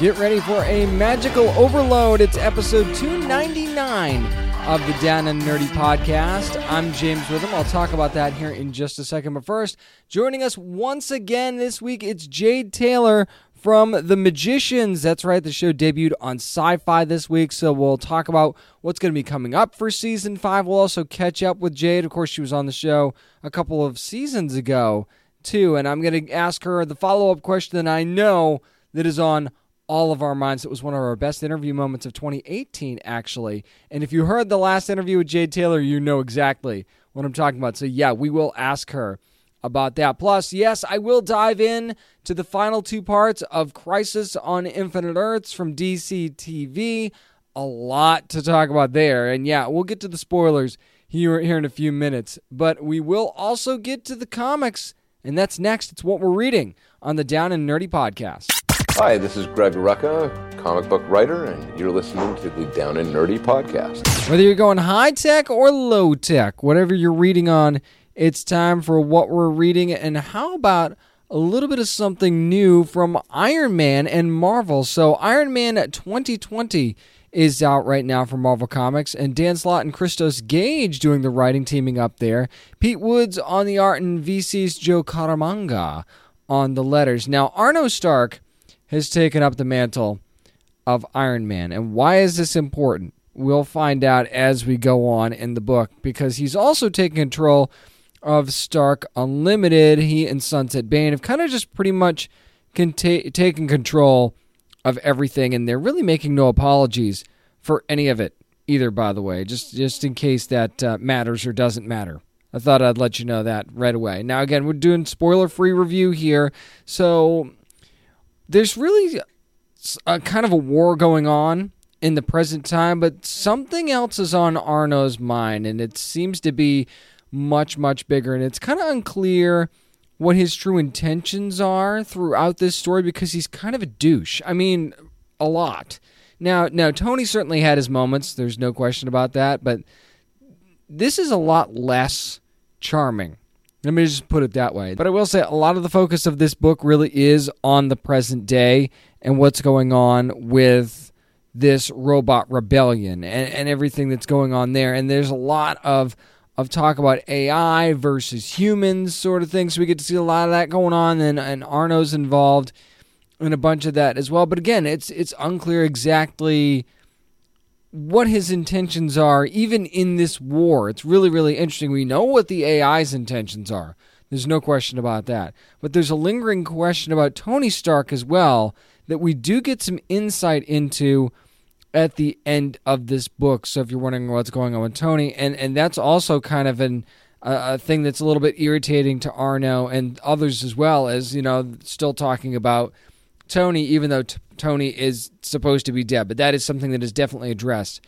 Get ready for a magical overload. It's episode 299 of the Down and Nerdy podcast. I'm James Witham. I'll talk about that here in just a second. But first, joining us once again this week, it's Jade Tailor from The Magicians. That's right, the show debuted on Syfy this week. So we'll talk about what's going to be coming up for season five. We'll also catch up with Jade. Of course, she was on the show a couple of seasons ago, too. And I'm going to ask her the follow up question that I know that is on all of our minds. It was one of our best interview moments of 2018, actually. And if you heard the last interview with Jade Tailor, you know exactly what I'm talking about. So, yeah, we will ask her about that. Plus, yes, I will dive in to the final two parts of Crisis on Infinite Earths from DC TV. A lot to talk about there. And yeah, we'll get to the spoilers here, here in a few minutes. But we will also get to the comics, and that's next. It's what we're reading on the Down and Nerdy podcast. Hi, this is Greg Rucka, comic book writer, and you're listening to the Down and Nerdy podcast. Whether you're going high tech or low tech, whatever you're reading on, it's time for what we're reading. And how about a little bit of something new from Iron Man and Marvel? So, Iron Man 2020 is out right now for Marvel Comics, and Dan Slott and Christos Gage doing the writing, teaming up there. Pete Woods on the art, and VC's Joe Caramagna on the letters. Now, Arno Stark has taken up the mantle of Iron Man. And why is this important? We'll find out as we go on in the book because he's also taking control of Stark Unlimited. He and Sunset Bane have kind of just pretty much conta- taken control of everything, and they're really making no apologies for any of it either. By the way, just just in case that uh, matters or doesn't matter. I thought I'd let you know that right away. Now, again, we're doing spoiler free review here, so there's really a kind of a war going on in the present time, but something else is on Arno's mind, and it seems to be much, much bigger. And it's kind of unclear what his true intentions are throughout this story because he's kind of a douche. I mean, a lot. Now, now Tony certainly had his moments. There's no question about that, but this is a lot less charming let me just put it that way. But I will say a lot of the focus of this book really is on the present day and what's going on with this robot rebellion and, and everything that's going on there. And there's a lot of of talk about AI versus humans sort of thing. So we get to see a lot of that going on and, and Arno's involved in a bunch of that as well. But again, it's it's unclear exactly what his intentions are, even in this war. It's really, really interesting. We know what the AI's intentions are. There's no question about that. But there's a lingering question about Tony Stark as well that we do get some insight into at the end of this book. So if you're wondering what's going on with Tony, and and that's also kind of an a thing that's a little bit irritating to Arno and others as well, as you know, still talking about Tony, even though t- Tony is supposed to be dead. But that is something that is definitely addressed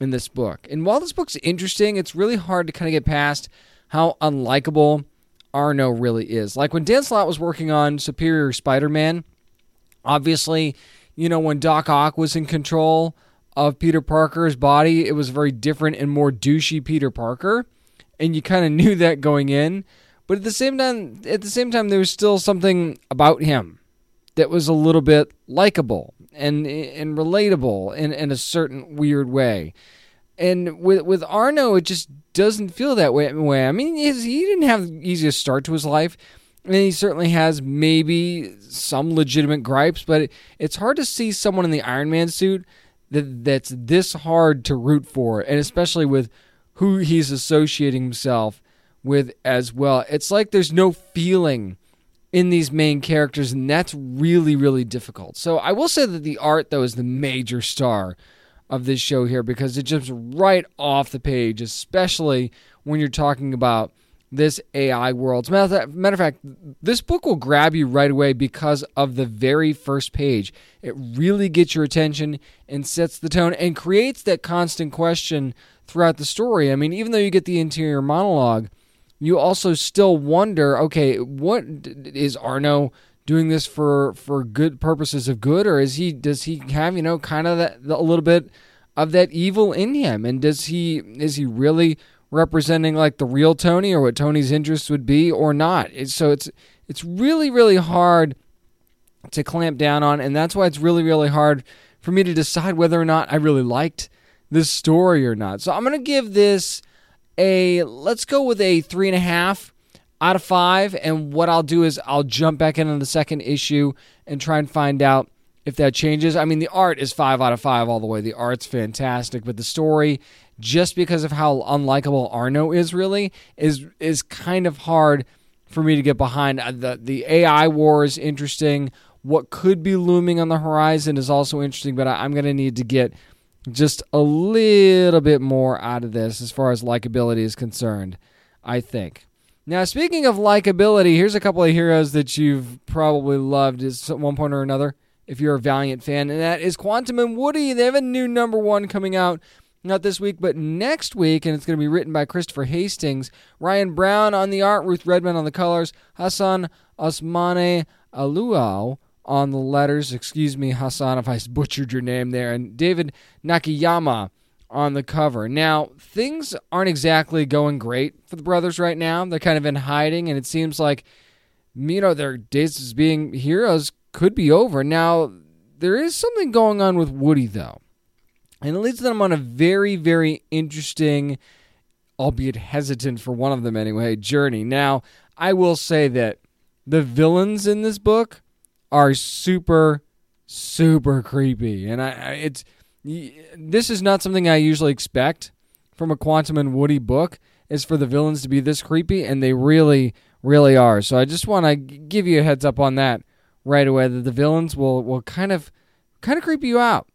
in this book. And while this book's interesting, it's really hard to kind of get past how unlikable Arno really is. Like when Dan Slott was working on Superior Spider Man, obviously, you know, when Doc Ock was in control of Peter Parker's body, it was very different and more douchey Peter Parker. And you kind of knew that going in. But at the same time, at the same time, there was still something about him that was a little bit likable and and relatable in, in a certain weird way. And with with Arno, it just doesn't feel that way. I mean, he didn't have the easiest start to his life, and he certainly has maybe some legitimate gripes. But it, it's hard to see someone in the Iron Man suit that that's this hard to root for, and especially with who he's associating himself with as well. It's like there's no feeling in these main characters, and that's really, really difficult. So I will say that the art, though, is the major star of this show here because it jumps right off the page, especially when you're talking about this AI world. As a matter of fact, this book will grab you right away because of the very first page. It really gets your attention and sets the tone and creates that constant question throughout the story. I mean, even though you get the interior monologue, you also still wonder, okay, what is Arno doing this for for good purposes of good or is he does he have, you know, kind of that a little bit of that evil in him and does he is he really representing like the real Tony or what Tony's interests would be or not. so it's it's really really hard to clamp down on, and that's why it's really really hard for me to decide whether or not I really liked this story or not. So I'm gonna give this a let's go with a three and a half out of five. And what I'll do is I'll jump back into the second issue and try and find out if that changes. I mean, the art is five out of five all the way. The art's fantastic, but the story just because of how unlikable Arno is really is is kind of hard for me to get behind. Uh, the the AI war is interesting. What could be looming on the horizon is also interesting, but I, I'm going to need to get just a little bit more out of this as far as likability is concerned, I think. Now, speaking of likability, here's a couple of heroes that you've probably loved at one point or another if you're a Valiant fan, and that is Quantum and Woody. They have a new number one coming out not this week, but next week, and it's going to be written by Christopher Hastings. Ryan Browne on the art, Ruth Redmond on the colors, Hassan Osmane Aluau on the letters. Excuse me, Hassan, if I butchered your name there. And David Nakayama on the cover. Now, things aren't exactly going great for the brothers right now. They're kind of in hiding, and it seems like, you know, their days as being heroes could be over. Now, there is something going on with Woody, though. And it leads them on a very, very interesting, albeit hesitant for one of them anyway, journey. Now, I will say that the villains in this book are super, super creepy. And I, it's this is not something I usually expect from a Quantum and Woody book, is for the villains to be this creepy, and they really, really are. So I just want to give you a heads up on that right away that the villains will will kind of kind of creep you out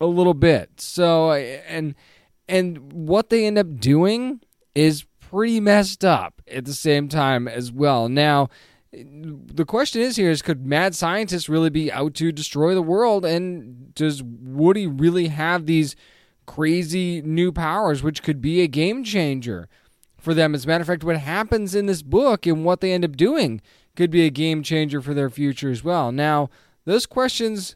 a little bit. So and and what they end up doing is pretty messed up at the same time as well. Now, the question is here is could mad scientists really be out to destroy the world and does Woody really have these crazy new powers which could be a game changer for them as a matter of fact what happens in this book and what they end up doing could be a game changer for their future as well. Now, those questions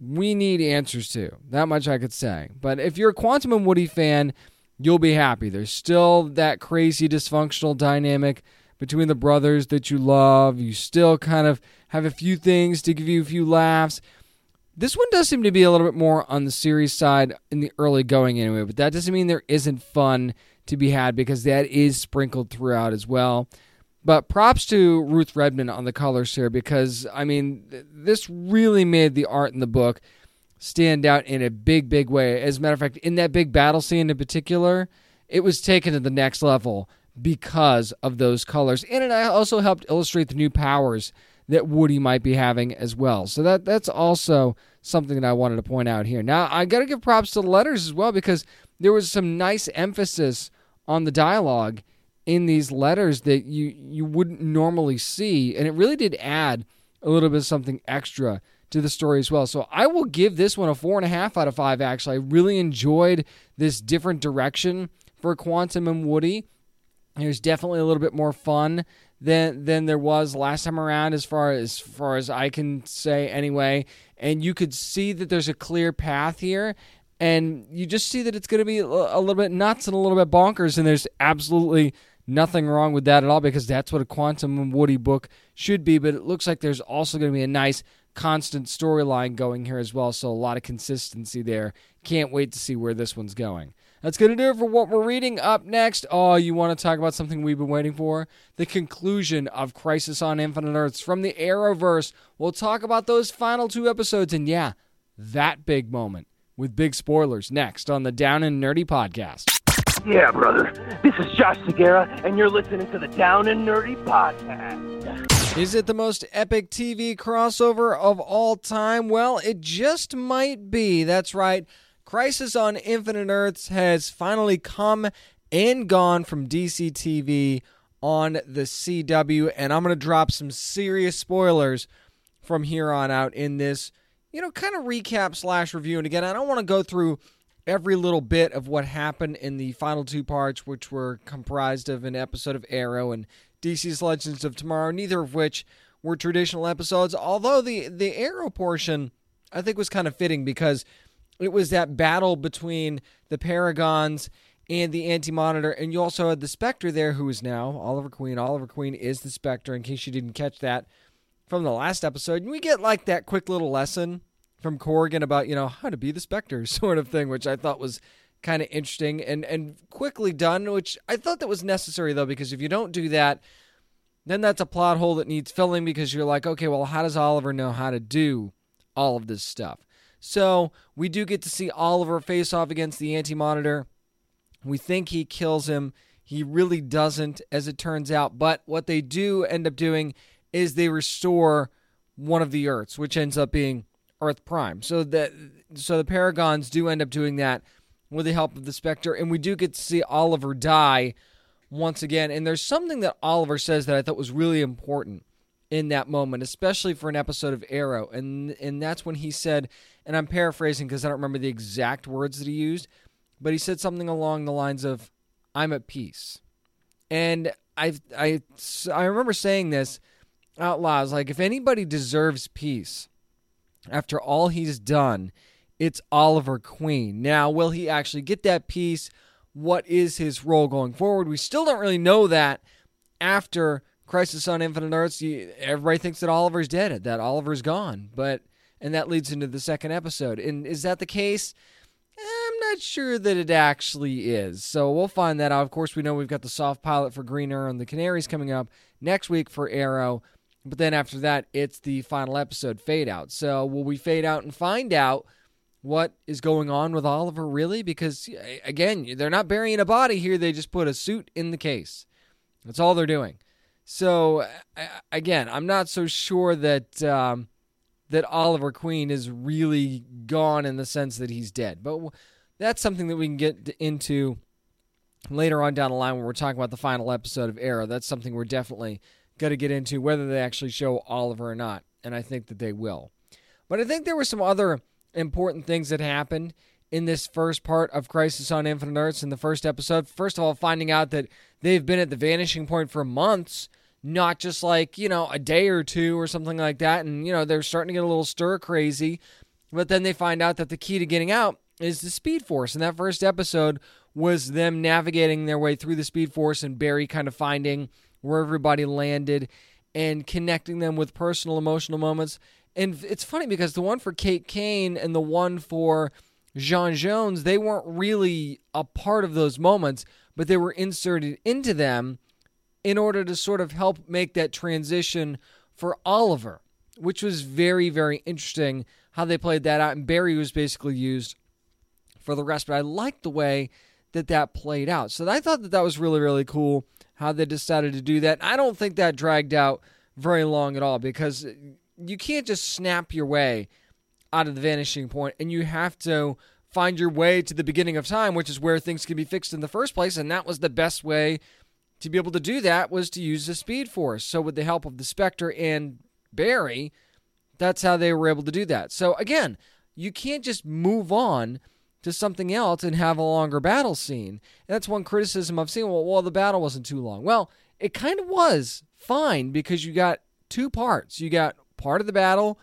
we need answers to. That much I could say. But if you're a Quantum and Woody fan, you'll be happy. There's still that crazy dysfunctional dynamic between the brothers that you love. You still kind of have a few things to give you a few laughs. This one does seem to be a little bit more on the serious side in the early going, anyway, but that doesn't mean there isn't fun to be had because that is sprinkled throughout as well. But props to Ruth Redmond on the colors here because, I mean, this really made the art in the book stand out in a big, big way. As a matter of fact, in that big battle scene in particular, it was taken to the next level because of those colors. And it also helped illustrate the new powers that Woody might be having as well. So that that's also something that I wanted to point out here. Now, I got to give props to the letters as well because there was some nice emphasis on the dialogue in these letters that you you wouldn't normally see, and it really did add a little bit of something extra to the story as well. So I will give this one a four and a half out of five. Actually, I really enjoyed this different direction for Quantum and Woody. There's definitely a little bit more fun than than there was last time around, as far as, as far as I can say anyway. And you could see that there's a clear path here, and you just see that it's going to be a little bit nuts and a little bit bonkers. And there's absolutely Nothing wrong with that at all because that's what a Quantum Woody book should be. But it looks like there's also going to be a nice constant storyline going here as well. So a lot of consistency there. Can't wait to see where this one's going. That's going to do it for what we're reading. Up next, oh, you want to talk about something we've been waiting for? The conclusion of Crisis on Infinite Earths from the Arrowverse. We'll talk about those final two episodes and, yeah, that big moment with big spoilers next on the Down and Nerdy podcast. Yeah, brother. This is Josh Segarra, and you're listening to the Down and Nerdy Podcast. Is it the most epic TV crossover of all time? Well, it just might be. That's right. Crisis on Infinite Earths has finally come and gone from DC TV on the CW. And I'm going to drop some serious spoilers from here on out in this, you know, kind of recap slash review. And again, I don't want to go through every little bit of what happened in the final two parts, which were comprised of an episode of Arrow and DC's Legends of Tomorrow, neither of which were traditional episodes. Although the the Arrow portion, I think, was kind of fitting because it was that battle between the Paragons and the Anti Monitor, and you also had the Spectre there, who is now Oliver Queen. Oliver Queen is the Spectre, in case you didn't catch that from the last episode. And we get like that quick little lesson from Corrigan about you know how to be the Spectre sort of thing, which I thought was kind of interesting and and quickly done. Which I thought that was necessary though, because if you don't do that, then that's a plot hole that needs filling because you're like, okay, well, how does Oliver know how to do all of this stuff? So we do get to see Oliver face off against the Anti Monitor. We think he kills him. He really doesn't, as it turns out. But what they do end up doing is they restore one of the Earths, which ends up being Earth Prime. So that so the Paragons do end up doing that with the help of the Spectre, and we do get to see Oliver die once again. And there's something that Oliver says that I thought was really important in that moment, especially for an episode of Arrow, and and that's when he said, and I'm paraphrasing because I don't remember the exact words that he used, but he said something along the lines of, "I'm at peace," and I I I remember saying this out loud. I was like, if anybody deserves peace after all he's done, it's Oliver Queen. Now, will he actually get that peace? What is his role going forward? We still don't really know that after Crisis on Infinite Earths. everybody thinks that Oliver's dead, that Oliver's gone, but and that leads into the second episode. And is that the case? I'm not sure that it actually is. So we'll find that out. Of course, we know we've got the soft pilot for Green Arrow and the Canaries coming up next week for Arrow. But then after that, it's the final episode, Fade Out. So will we fade out and find out what is going on with Oliver, really? Because, again, they're not burying a body here. They just put a suit in the case. That's all they're doing. So, again, I'm not so sure that. Um, that Oliver Queen is really gone in the sense that he's dead. But that's something that we can get into later on down the line when we're talking about the final episode of Arrow. That's something we're definitely going to get into whether they actually show Oliver or not, and I think that they will. But I think there were some other important things that happened in this first part of Crisis on Infinite Earths in the first episode. First of all, finding out that they've been at the vanishing point for months, not just like, you know, a day or two or something like that. And, you know, they're starting to get a little stir crazy. But then they find out that the key to getting out is the Speed Force. And that first episode was them navigating their way through the Speed Force and Barry kind of finding where everybody landed and connecting them with personal emotional moments. And it's funny because the one for Kate Kane and the one for J'onn J'onzz, they weren't really a part of those moments, but they were inserted into them in order to sort of help make that transition for Oliver, which was very, very interesting how they played that out. And Barry was basically used for the rest, but I liked the way that that played out. So I thought that that was really, really cool how they decided to do that. I don't think that dragged out very long at all because you can't just snap your way out of the vanishing point and you have to find your way to the beginning of time, which is where things can be fixed in the first place. And that was the best way to be able to do that was to use the Speed Force. So with the help of the Spectre and Barry, that's how they were able to do that. So again, you can't just move on to something else and have a longer battle scene. And that's one criticism I've seen. Well, well, the battle wasn't too long. Well, it kind of was fine because you got two parts. You got part of the battle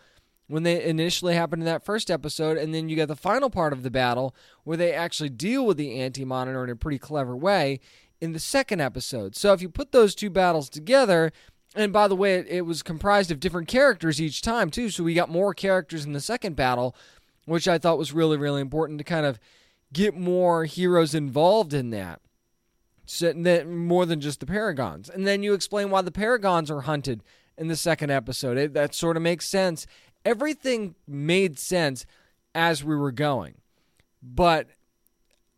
when they initially happened in that first episode, and then you got the final part of the battle where they actually deal with the anti monitor in a pretty clever way in the second episode. So if you put those two battles together, and by the way, it, it was comprised of different characters each time, too. So we got more characters in the second battle which I thought was really, really important to kind of get more heroes involved in that. So that more than just the Paragons. And then you explain why the Paragons are hunted in the second episode. It, that sort of makes sense. Everything made sense as we were going. But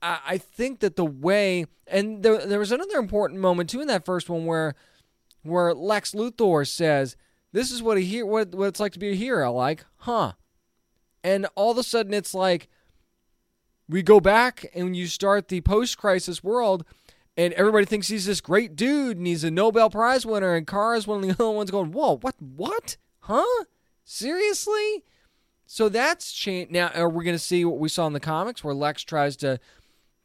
I, think that the way, and there, there was another important moment too in that first one where where Lex Luthor says, "This is what a hero, what, what it's like to be a hero." Like, huh? And all of a sudden, it's like we go back and you start the post crisis world, and everybody thinks he's this great dude and he's a Nobel Prize winner and Kara is one of the only ones going, "Whoa, what what? Huh? Seriously?" So that's changed. Now, are we going to see what we saw in the comics where Lex tries to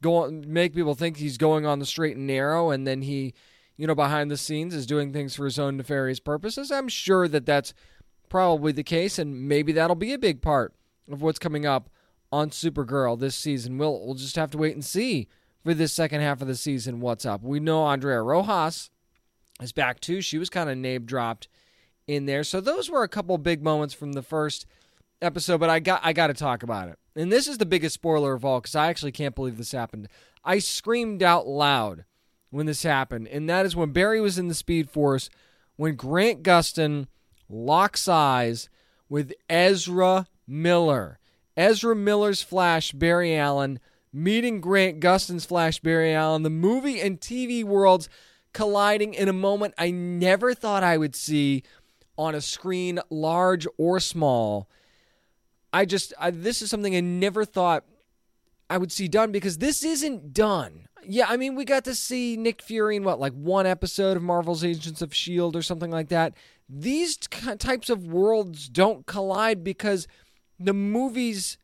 go on, make people think he's going on the straight and narrow and then he, you know, behind the scenes is doing things for his own nefarious purposes? I'm sure that that's probably the case and maybe that'll be a big part of what's coming up on Supergirl this season. We'll we'll just have to wait and see for this second half of the season what's up. We know Andrea Rojas is back too. She was kind of name dropped in there. So those were a couple big moments from the first episode, but I got I got to talk about it. And this is the biggest spoiler of all because I actually can't believe this happened. I screamed out loud when this happened, and that is when Barry was in the Speed Force, when Grant Gustin locks eyes with Ezra Miller. Ezra Miller's Flash, Barry Allen, meeting Grant Gustin's Flash, Barry Allen, the movie and TV worlds colliding in a moment I never thought I would see on a screen, large or small. I just I, this is something I never thought I would see done because this isn't done. Yeah, I mean we got to see Nick Fury in what like one episode of Marvel's Agents of Shield or something like that. These t- types of worlds don't collide because the movies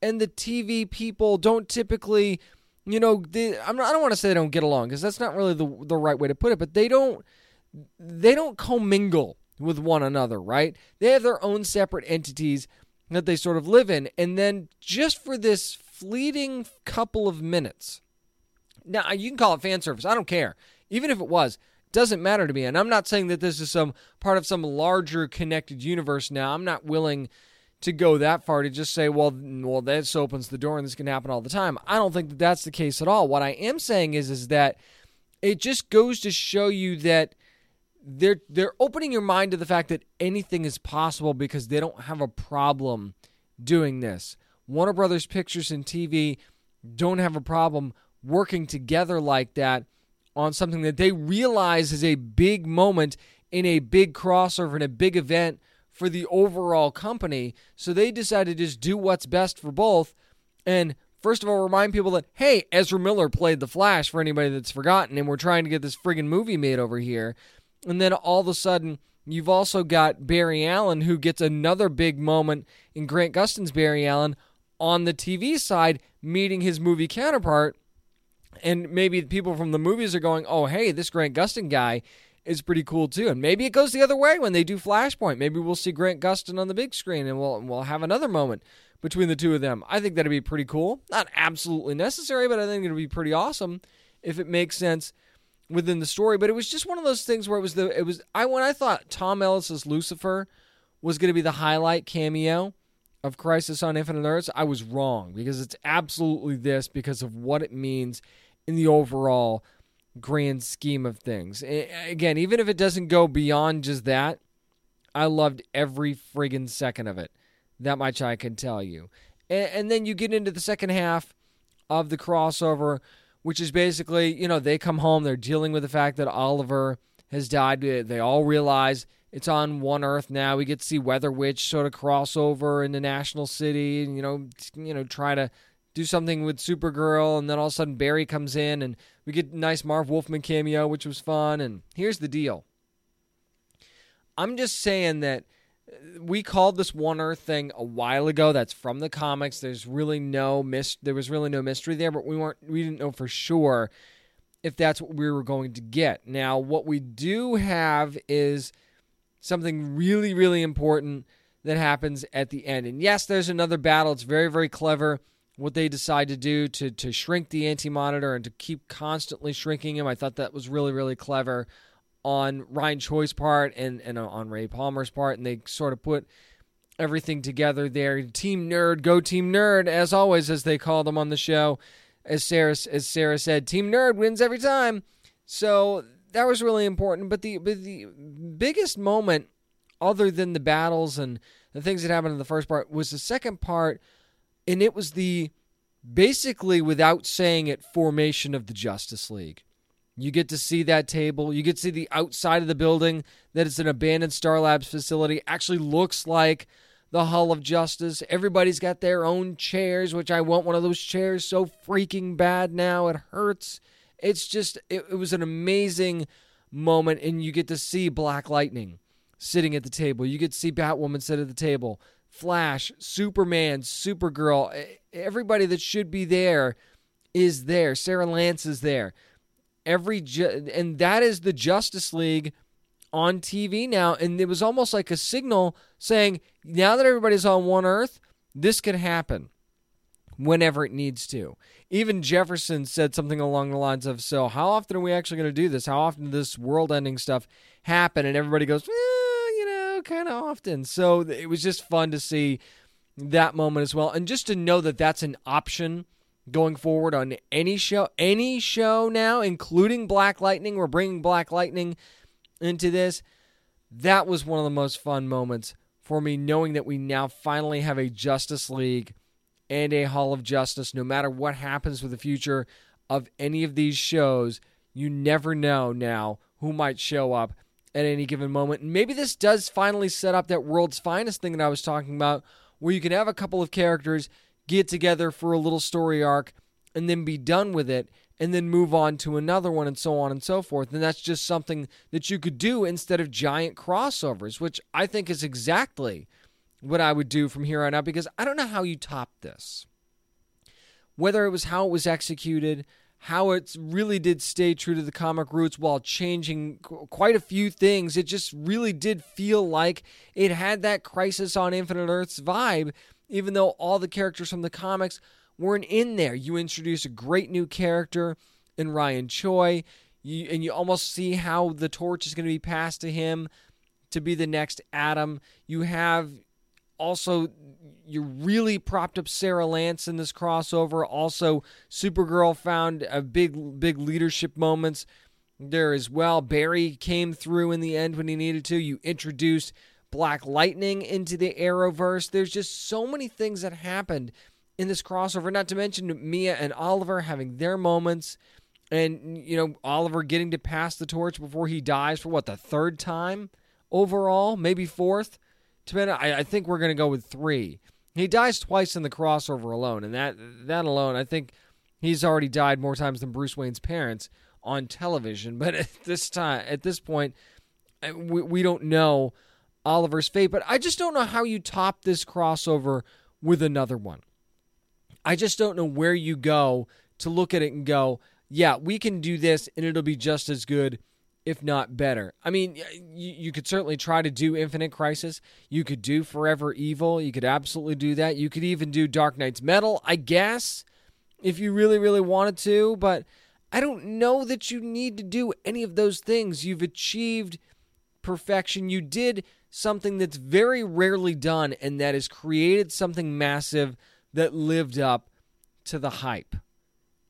and the TV people don't typically, you know, they, I don't want to say they don't get along because that's not really the the right way to put it, but they don't they don't commingle with one another, right? They have their own separate entities that they sort of live in. And then just for this fleeting couple of minutes, now you can call it fan service. I don't care. Even if it was, doesn't matter to me. And I'm not saying that this is some part of some larger connected universe now. I'm not willing to go that far to just say, well, well, this opens the door and this can happen all the time. I don't think that that's the case at all. What I am saying is, is that it just goes to show you that they're they're opening your mind to the fact that anything is possible because they don't have a problem doing this. Warner Brothers Pictures and TV don't have a problem working together like that on something that they realize is a big moment in a big crossover in a big event for the overall company. So they decided to just do what's best for both and first of all remind people that hey, Ezra Miller played the Flash for anybody that's forgotten and we're trying to get this friggin' movie made over here. And then all of a sudden, you've also got Barry Allen, who gets another big moment in Grant Gustin's Barry Allen on the TV side, meeting his movie counterpart. And maybe people from the movies are going, oh, hey, this Grant Gustin guy is pretty cool too. And maybe it goes the other way when they do Flashpoint. Maybe we'll see Grant Gustin on the big screen and we'll, we'll have another moment between the two of them. I think that'd be pretty cool. Not absolutely necessary, but I think it'd be pretty awesome if it makes sense within the story, but it was just one of those things where it was the it was I when I thought Tom Ellis's Lucifer was going to be the highlight cameo of Crisis on Infinite Earths, I was wrong because it's absolutely this because of what it means in the overall grand scheme of things. Again, even if it doesn't go beyond just that, I loved every friggin' second of it. That much I can tell you. And, then you get into the second half of the crossover which is basically, you know, they come home, they're dealing with the fact that Oliver has died. They all realize it's on one Earth now. We get to see Weather Witch sort of cross over in the National City, and you know, you know, try to do something with Supergirl, and then all of a sudden Barry comes in, and we get nice Marv Wolfman cameo, which was fun. And here's the deal: I'm just saying that we called this one earth thing a while ago. That's from the comics. There's really no mis- there was really no mystery there but we weren't we didn't know for sure if that's what we were going to get. Now what we do have is something really really important that happens at the end. And yes there's another battle. It's very very clever what they decide to do to to shrink the anti-monitor and to keep constantly shrinking him. I thought that was really really clever on Ryan Choi's part and, and on Ray Palmer's part, and they sort of put everything together there. Team Nerd, go Team Nerd, as always, as they call them on the show. As Sarah as Sarah said, Team Nerd wins every time. So that was really important. But the but the biggest moment, other than the battles and the things that happened in the first part, was the second part, and it was the basically without saying it formation of the Justice League. You get to see that table. You get to see the outside of the building that it's an abandoned Star Labs facility. Actually looks like the Hall of Justice. Everybody's got their own chairs, which I want one of those chairs so freaking bad now. It hurts. It's just, it, it was an amazing moment, and you get to see Black Lightning sitting at the table. You get to see Batwoman sit at the table. Flash, Superman, Supergirl, everybody that should be there is there. Sarah Lance is there. Every ju- and that is the Justice League on TV now, and it was almost like a signal saying, now that everybody's on one Earth, this could happen whenever it needs to. Even Jefferson said something along the lines of, "So, how often are we actually going to do this? How often does this world-ending stuff happen?" And everybody goes, eh, "You know, kind of often." So it was just fun to see that moment as well, and just to know that that's an option going forward on any show, any show now, including Black Lightning. We're bringing Black Lightning into this. That was one of the most fun moments for me, knowing that we now finally have a Justice League and a Hall of Justice. No matter what happens with the future of any of these shows, you never know now who might show up at any given moment. And maybe this does finally set up that world's finest thing that I was talking about, where you can have a couple of characters get together for a little story arc and then be done with it and then move on to another one and so on and so forth. And that's just something that you could do instead of giant crossovers, which I think is exactly what I would do from here on out because I don't know how you top this. Whether it was how it was executed, how it really did stay true to the comic roots while changing quite a few things, it just really did feel like it had that Crisis on Infinite Earths vibe, even though all the characters from the comics weren't in there. You introduce a great new character in Ryan Choi, you, and you almost see how the torch is going to be passed to him to be the next Adam. You have also you really propped up Sarah Lance in this crossover. Also, Supergirl found a big big leadership moments there as well. Barry came through in the end when he needed to. You introduced Black Lightning into the Arrowverse. There's just so many things that happened in this crossover. Not to mention Mia and Oliver having their moments, and you know Oliver getting to pass the torch before he dies for what the third time overall, maybe fourth. Depending, I, I think we're going to go with three. He dies twice in the crossover alone, and that that alone, I think he's already died more times than Bruce Wayne's parents on television. But at this time, at this point, we, we don't know Oliver's fate. But I just don't know how you top this crossover with another one. I just don't know where you go to look at it and go, yeah, we can do this, and it'll be just as good if not better. I mean, you, you could certainly try to do Infinite Crisis. You could do Forever Evil. You could absolutely do that. You could even do Dark Nights Metal, I guess, if you really, really wanted to. But I don't know that you need to do any of those things. You've achieved perfection. You did something that's very rarely done, and that has created something massive that lived up to the hype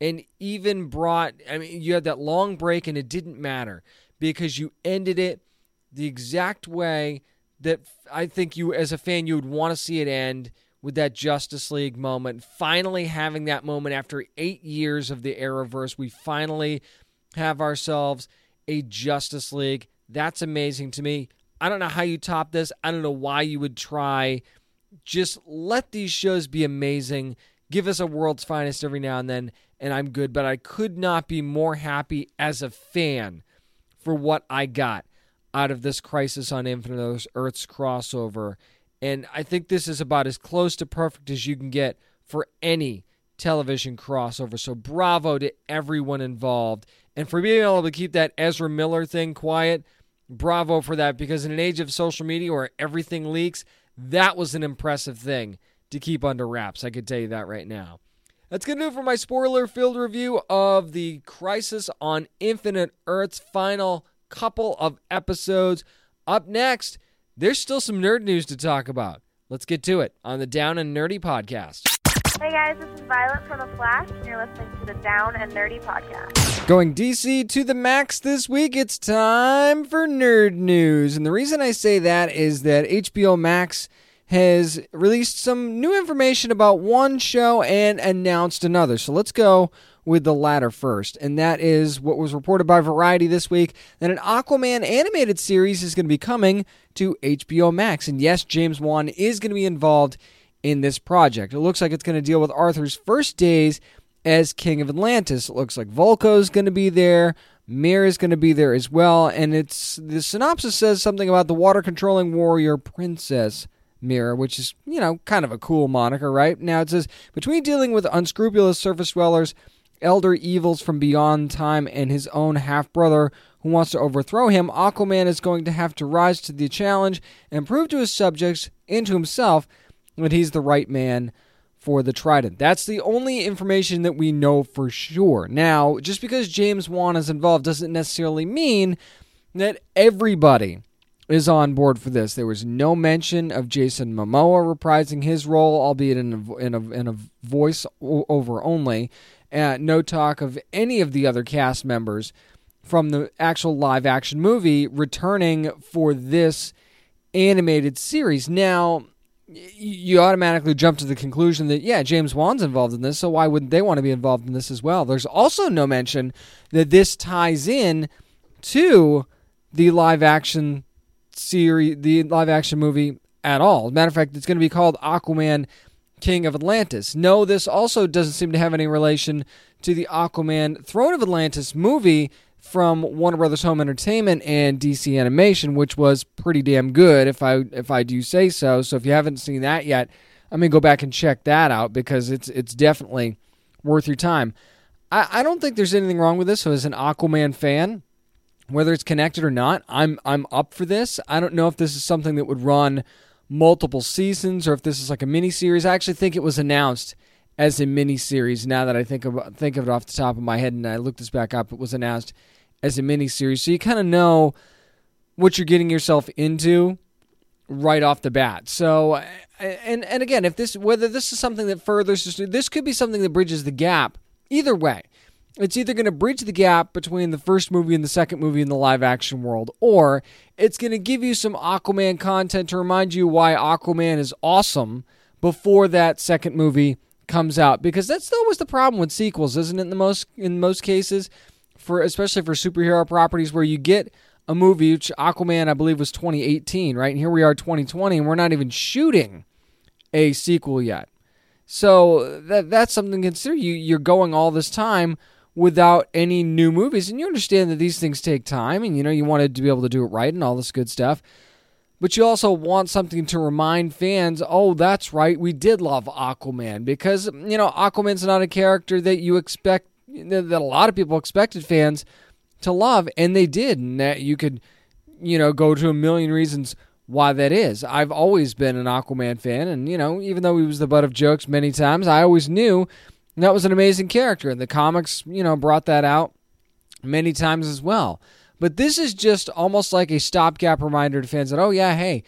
and even brought I mean you had that long break and it didn't matter because you ended it the exact way that I think you as a fan you would want to see it end with that Justice League moment finally having that moment after 8 years of the Arrowverse. We finally have ourselves a Justice League. That's amazing to me I don't know how you top this I don't know why you would try just let these shows be amazing give us a world's finest every now and then and I'm good, but I could not be more happy as a fan for what I got out of this Crisis on Infinite Earths crossover. And I think this is about as close to perfect as you can get for any television crossover. So bravo to everyone involved. And for being able to keep that Ezra Miller thing quiet, bravo for that because in an age of social media where everything leaks, that was an impressive thing to keep under wraps. I could tell you that right now. That's going to do it for my spoiler filled review of the Crisis on Infinite Earth's final couple of episodes. Up next, there's still some nerd news to talk about. Let's get to it on the Down and Nerdy podcast. Hey guys, this is Violet from The Flash, and you're listening to the Down and Nerdy podcast. Going DC to the max this week, it's time for nerd news. And the reason I say that is that HBO Max has released some new information about one show and announced another. So let's go with the latter first. And that is what was reported by Variety this week that an Aquaman animated series is going to be coming to HBO Max. And yes, James Wan is going to be involved in this project. It looks like it's going to deal with Arthur's first days as King of Atlantis. It looks like Vulko's going to be there. Mir is going to be there as well, and it's the synopsis says something about the water controlling warrior princess Mera, which is, you know, kind of a cool moniker, right? Now it says between dealing with unscrupulous surface dwellers, elder evils from beyond time, and his own half brother who wants to overthrow him, Aquaman is going to have to rise to the challenge and prove to his subjects and to himself that he's the right man for the Trident. That's the only information that we know for sure. Now, just because James Wan is involved doesn't necessarily mean that everybody is on board for this. There was no mention of Jason Momoa reprising his role, albeit in a, in a, in a voice over only. Uh, no talk of any of the other cast members from the actual live action movie returning for this animated series. Now, you automatically jump to the conclusion that yeah, James Wan's involved in this, so why wouldn't they want to be involved in this as well? There's also no mention that this ties in to the live action series, the live action movie at all. matter of fact, it's going to be called Aquaman King of Atlantis. No, this also doesn't seem to have any relation to the Aquaman Throne of Atlantis movie from Warner Brothers Home Entertainment and DC Animation, which was pretty damn good, if I if I do say so. So if you haven't seen that yet, I mean, go back and check that out because it's it's definitely worth your time. I, I don't think there's anything wrong with this. So as an Aquaman fan, whether it's connected or not, I'm I'm up for this. I don't know if this is something that would run multiple seasons or if this is like a mini series. I actually think it was announced as a mini series. Now that I think of think of it off the top of my head, and I looked this back up, it was announced as a mini series, so you kind of know what you're getting yourself into right off the bat. So, and and again, if this whether this is something that furthers this could be something that bridges the gap. Either way, it's either going to bridge the gap between the first movie and the second movie in the live action world, or it's going to give you some Aquaman content to remind you why Aquaman is awesome before that second movie comes out because that's always the problem with sequels, isn't it? In the most in most cases, for especially for superhero properties where you get a movie, which Aquaman I believe was 2018, right? And here we are 2020, and we're not even shooting a sequel yet. So that that's something to consider. You you're going all this time without any new movies, and you understand that these things take time, and you know you wanted to be able to do it right and all this good stuff but you also want something to remind fans, oh, that's right, we did love Aquaman because you know Aquaman's not a character that you expect that a lot of people expected fans to love, and they did, and that you could, you know, go to a million reasons why that is. I've always been an Aquaman fan, and you know, even though he was the butt of jokes many times, I always knew that was an amazing character, and the comics, you know, brought that out many times as well. But this is just almost like a stopgap reminder to fans that, oh, yeah, hey,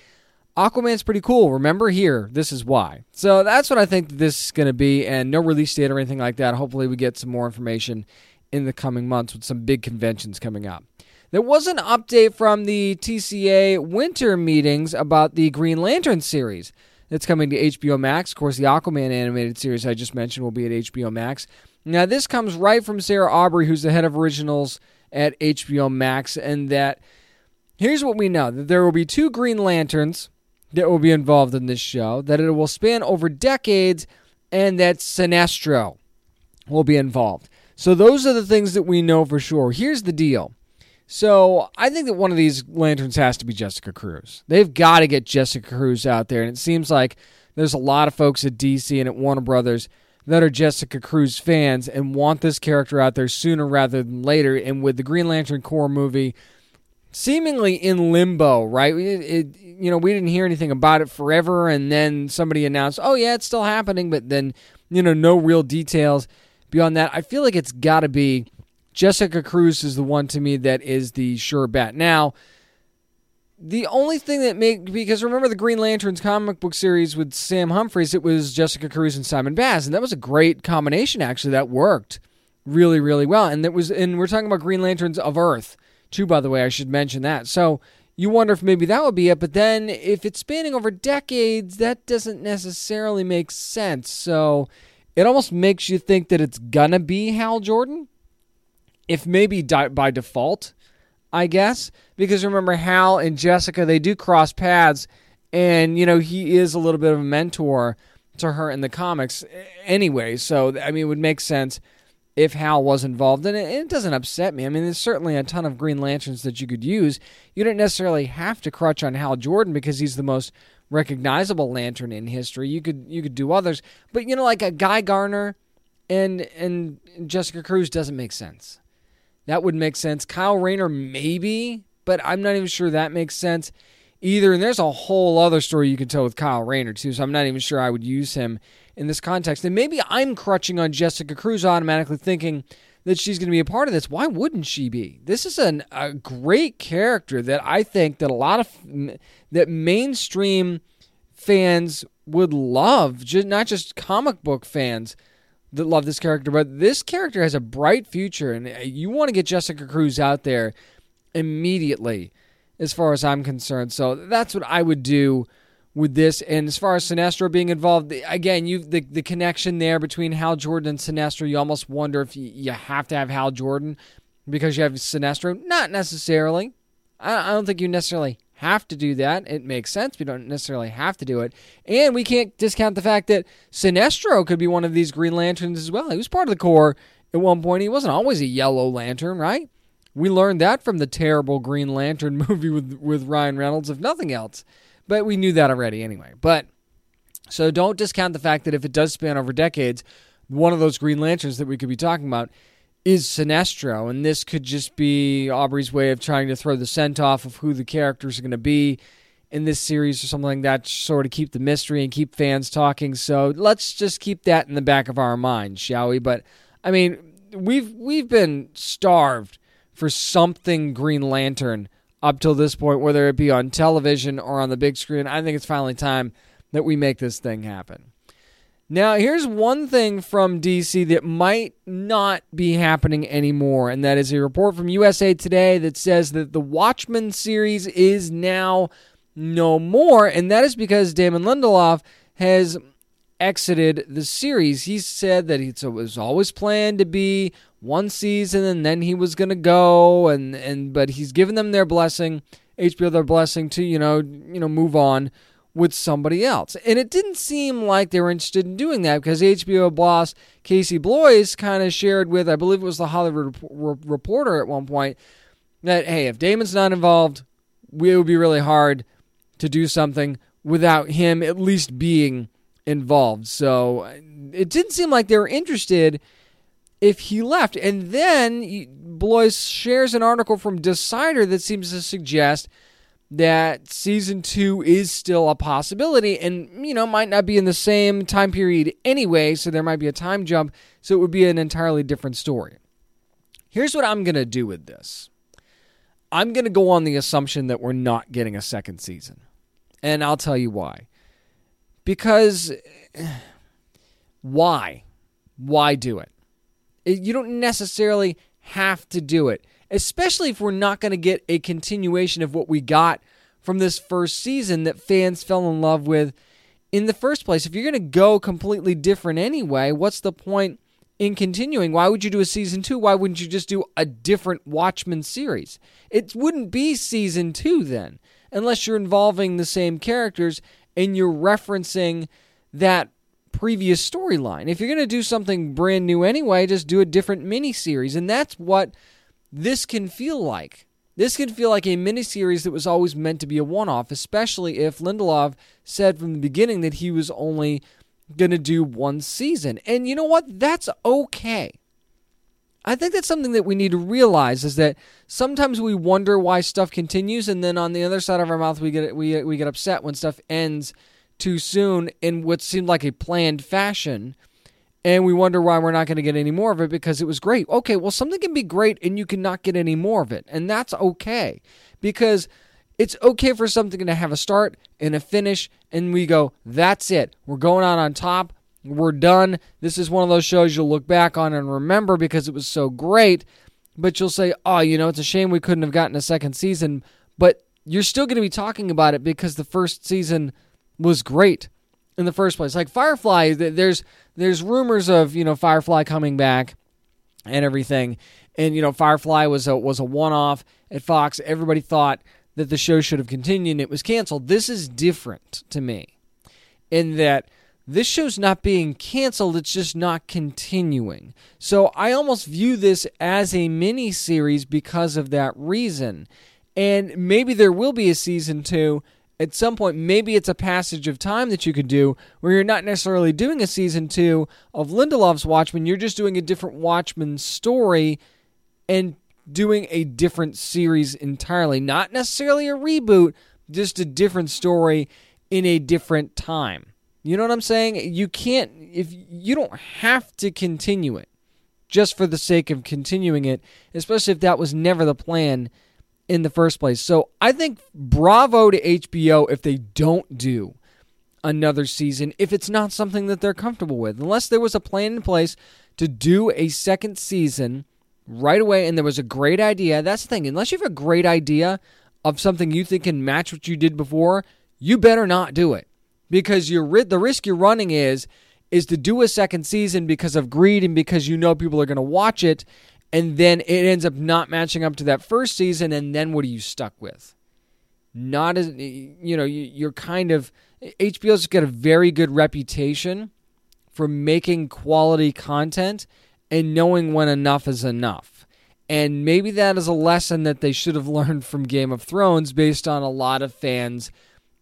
Aquaman's pretty cool. Remember here, this is why. So that's what I think this is going to be, and no release date or anything like that. Hopefully, we get some more information in the coming months with some big conventions coming up. There was an update from the TCA winter meetings about the Green Lantern series that's coming to HBO Max. Of course, the Aquaman animated series I just mentioned will be at HBO Max. Now, this comes right from Sarah Aubrey, who's the head of originals at HBO Max, and that here's what we know that there will be two Green Lanterns that will be involved in this show, that it will span over decades, and that Sinestro will be involved. So those are the things that we know for sure. Here's the deal. So I think that one of these lanterns has to be Jessica Cruz. They've got to get Jessica Cruz out there, and it seems like there's a lot of folks at DC and at Warner Brothers that are Jessica Cruz fans and want this character out there sooner rather than later. And with the Green Lantern Corps movie seemingly in limbo, right? It, it, you know, we didn't hear anything about it forever, and then somebody announced, "Oh yeah, it's still happening," but then you know, no real details beyond that. I feel like it's got to be Jessica Cruz is the one to me that is the sure bet. Now, the only thing that make because remember the Green Lanterns comic book series with Sam Humphries, it was Jessica Cruz and Simon Baz, and that was a great combination. Actually, that worked really, really well. And that was, and we're talking about Green Lanterns of Earth too. By the way, I should mention that. So you wonder if maybe that would be it. But then if it's spanning over decades, that doesn't necessarily make sense. So it almost makes you think that it's gonna be Hal Jordan, if maybe by default I guess, because remember Hal and Jessica, they do cross paths, and you know he is a little bit of a mentor to her in the comics anyway. So I mean, it would make sense if Hal was involved, and it, it doesn't upset me. I mean, there's certainly a ton of Green Lanterns that you could use. You don't necessarily have to crutch on Hal Jordan because he's the most recognizable lantern in history. You could you could do others, but you know, like a Guy Gardner and and Jessica Cruz doesn't make sense. That would make sense. Kyle Rayner maybe, but I'm not even sure that makes sense either. And there's a whole other story you can tell with Kyle Rayner too. So I'm not even sure I would use him in this context. And maybe I'm crutching on Jessica Cruz automatically thinking that she's going to be a part of this. Why wouldn't she be? This is an, a great character that I think that a lot of that mainstream fans would love, just, not just comic book fans that love this character, but this character has a bright future, and uh, you want to get Jessica Cruz out there immediately, as far as I'm concerned. So that's what I would do with this. And as far as Sinestro being involved, again, you the the connection there between Hal Jordan and Sinestro, you almost wonder if you, have to have Hal Jordan because you have Sinestro. Not necessarily. I, I don't think you necessarily have to do that. It makes sense. We don't necessarily have to do it. And we can't discount the fact that Sinestro could be one of these Green Lanterns as well. He was part of the Corps at one point. He wasn't always a Yellow Lantern, right? We learned that from the terrible Green Lantern movie with, with Ryan Reynolds, if nothing else. But we knew that already anyway. But so don't discount the fact that if it does span over decades, one of those Green Lanterns that we could be talking about is Sinestro, and this could just be Aubrey's way of trying to throw the scent off of who the characters are going to be in this series or something like that, sort of keep the mystery and keep fans talking. So let's just keep that in the back of our minds, shall we? But I mean, we've we've been starved for something Green Lantern up till this point, whether it be on television or on the big screen. I think it's finally time that we make this thing happen. Now, here's one thing from DC that might not be happening anymore, and that is a report from USA Today that says that the Watchmen series is now no more, and that is because Damon Lindelof has exited the series. He said that it was always planned to be one season, and then he was going to go, and and but he's given them their blessing, HBO their blessing to you know you know move on with somebody else. And it didn't seem like they were interested in doing that because HBO boss Casey Bloys kind of shared with, I believe it was the Hollywood Reporter at one point, that, hey, if Damon's not involved, it would be really hard to do something without him at least being involved. So it didn't seem like they were interested if he left. And then Bloys shares an article from Decider that seems to suggest – that season two is still a possibility and, you know, might not be in the same time period anyway, so there might be a time jump, so it would be an entirely different story. Here's what I'm going to do with this I'm going to go on the assumption that we're not getting a second season. And I'll tell you why. Because why? Why do it? You don't necessarily have to do it especially if we're not going to get a continuation of what we got from this first season that fans fell in love with in the first place. If you're going to go completely different anyway, what's the point in continuing? Why would you do a season two? Why wouldn't you just do a different Watchmen series? It wouldn't be season two then, unless you're involving the same characters and you're referencing that previous storyline. If you're going to do something brand new anyway, just do a different mini series. And that's what this can feel like. This can feel like a miniseries that was always meant to be a one off, especially if Lindelof said from the beginning that he was only going to do one season. And you know what? That's okay. I think that's something that we need to realize is that sometimes we wonder why stuff continues, and then on the other side of our mouth, we get we we get upset when stuff ends too soon in what seemed like a planned fashion and we wonder why we're not going to get any more of it because it was great. Okay, well, something can be great and you cannot get any more of it, and that's okay because it's okay for something to have a start and a finish, and we go, that's it. We're going out on top. We're done. This is one of those shows you'll look back on and remember because it was so great. But you'll say, oh, you know, it's a shame we couldn't have gotten a second season. But you're still going to be talking about it because the first season was great in the first place. Like Firefly, there's there's rumors of you know Firefly coming back and everything, and you know Firefly was a was a one off at Fox. Everybody thought that the show should have continued and it was canceled. This is different to me in that this show's not being canceled, it's just not continuing. So I almost view this as a mini series because of that reason. And maybe there will be a season two at some point. Maybe it's a passage of time that you could do where you're not necessarily doing a season two of Lindelof's Watchmen, you're just doing a different Watchmen story and doing a different series entirely. Not necessarily a reboot, just a different story in a different time. You know what I'm saying? You can't if you don't have to continue it just for the sake of continuing it, especially if that was never the plan in the first place. So I think bravo to HBO if they don't do another season if it's not something that they're comfortable with. Unless there was a plan in place to do a second season right away and there was a great idea. That's the thing. Unless you have a great idea of something you think can match what you did before, you better not do it because you're the risk you're running is is to do a second season because of greed and because you know people are going to watch it and then it ends up not matching up to that first season and then what are you stuck with not as you know you're kind of HBO's got a very good reputation for making quality content and knowing when enough is enough and maybe that is a lesson that they should have learned from Game of Thrones based on a lot of fans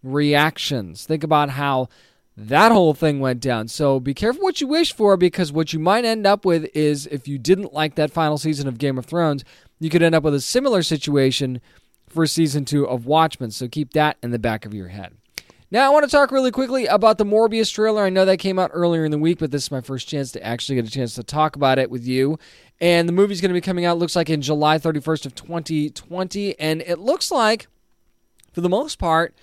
reactions. Think about how that whole thing went down. So be careful what you wish for because what you might end up with is if you didn't like that final season of Game of Thrones, you could end up with a similar situation for season two of Watchmen. So keep that in the back of your head. Now, I want to talk really quickly about the Morbius trailer. I know that came out earlier in the week, but this is my first chance to actually get a chance to talk about it with you. And the movie's going to be coming out, looks like in July 31st of 2020. And it looks like, for the most part,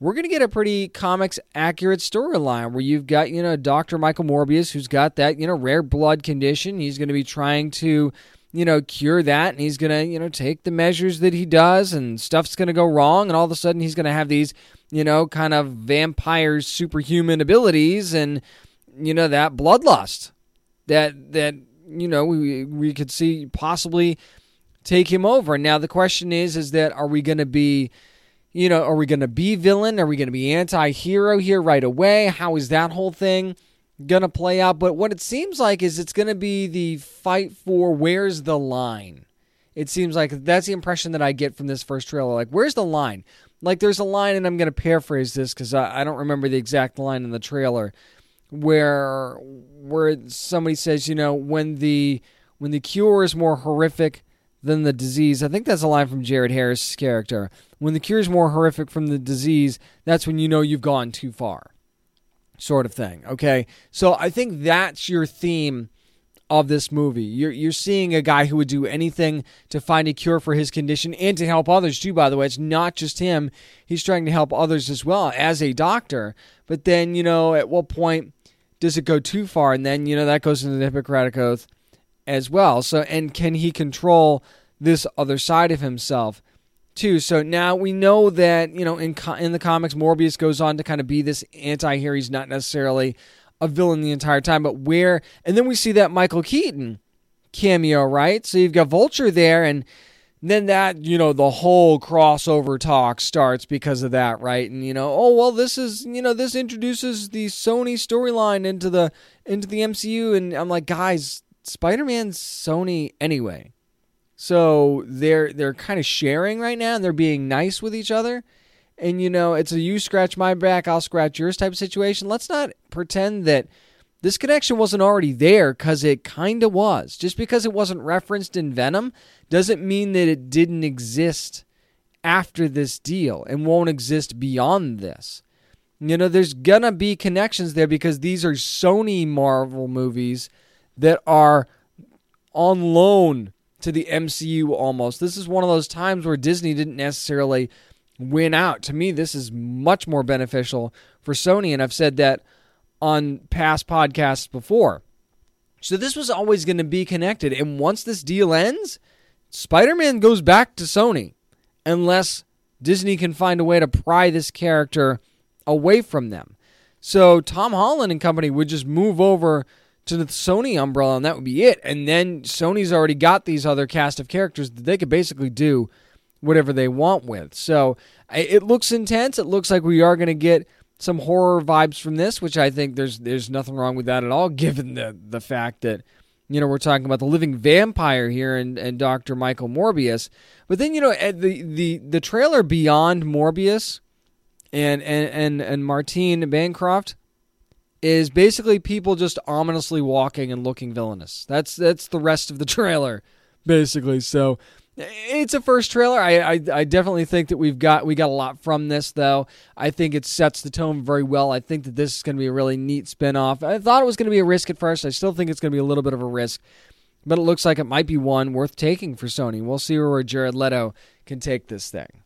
we're going to get a pretty comics accurate storyline where you've got, you know, Dr. Michael Morbius who's got that, you know, rare blood condition. He's going to be trying to, you know, cure that and he's going to, you know, take the measures that he does and stuff's going to go wrong and all of a sudden he's going to have these, you know, kind of vampire superhuman abilities and you know that bloodlust that that you know we we could see possibly take him over. Now the question is is that are we going to be you know, are we going to be villain? Are we going to be anti hero here right away? How is that whole thing going to play out? But what it seems like is it's going to be the fight for where's the line. It seems like that's the impression that I get from this first trailer. Like, where's the line? Like, there's a line, and I'm going to paraphrase this because I, I don't remember the exact line in the trailer, where where somebody says, you know, when the when the cure is more horrific than the disease. I think that's a line from Jared Harris' character. When the cure is more horrific from the disease, that's when you know you've gone too far. Sort of thing. Okay. So I think that's your theme of this movie. You're you're seeing a guy who would do anything to find a cure for his condition and to help others too. By the way, it's not just him; he's trying to help others as well as a doctor. But then, you know, at what point does it go too far? And then, you know, that goes into the Hippocratic Oath as well. So, and can he control this other side of himself too? So now we know that you know in in the comics, Morbius goes on to kind of be this anti-hero. He's not necessarily a villain the entire time, but where? And then we see that Michael Keaton cameo, right? So you've got Vulture there, and then that you know the whole crossover talk starts because of that right and you know oh well this is you know this introduces the sony storyline into the into the mcu and i'm like guys Spider-Man's Sony anyway. So they're they're kind of sharing right now and they're being nice with each other. And you know, it's a you scratch my back, I'll scratch yours type of situation. Let's not pretend that this connection wasn't already there cuz it kind of was. Just because it wasn't referenced in Venom doesn't mean that it didn't exist after this deal and won't exist beyond this. You know, there's gonna be connections there because these are Sony Marvel movies that are on loan to the MCU almost. This is one of those times where Disney didn't necessarily win out. To me, this is much more beneficial for Sony, and I've said that on past podcasts before. So this was always going to be connected. And once this deal ends, Spider Man goes back to Sony unless Disney can find a way to pry this character away from them. So Tom Holland and company would just move over to the Sony umbrella, and that would be it. And then Sony's already got these other cast of characters that they could basically do whatever they want with. So it looks intense. It looks like we are going to get some horror vibes from this, which I think there's there's nothing wrong with that at all, given the the fact that you know we're talking about the living vampire here and, and Dr. Michael Morbius. But then you know the the the trailer beyond Morbius and and and, and Martine Bancroft is basically people just ominously walking and looking villainous. That's that's the rest of the trailer, basically. So it's a first trailer. I, I, I definitely think that we've got we got a lot from this though. I think it sets the tone very well. I think that this is going to be a really neat spin-off. I thought it was going to be a risk at first. I still think it's going to be a little bit of a risk, but it looks like it might be one worth taking for Sony. We'll see where Jared Leto can take this thing.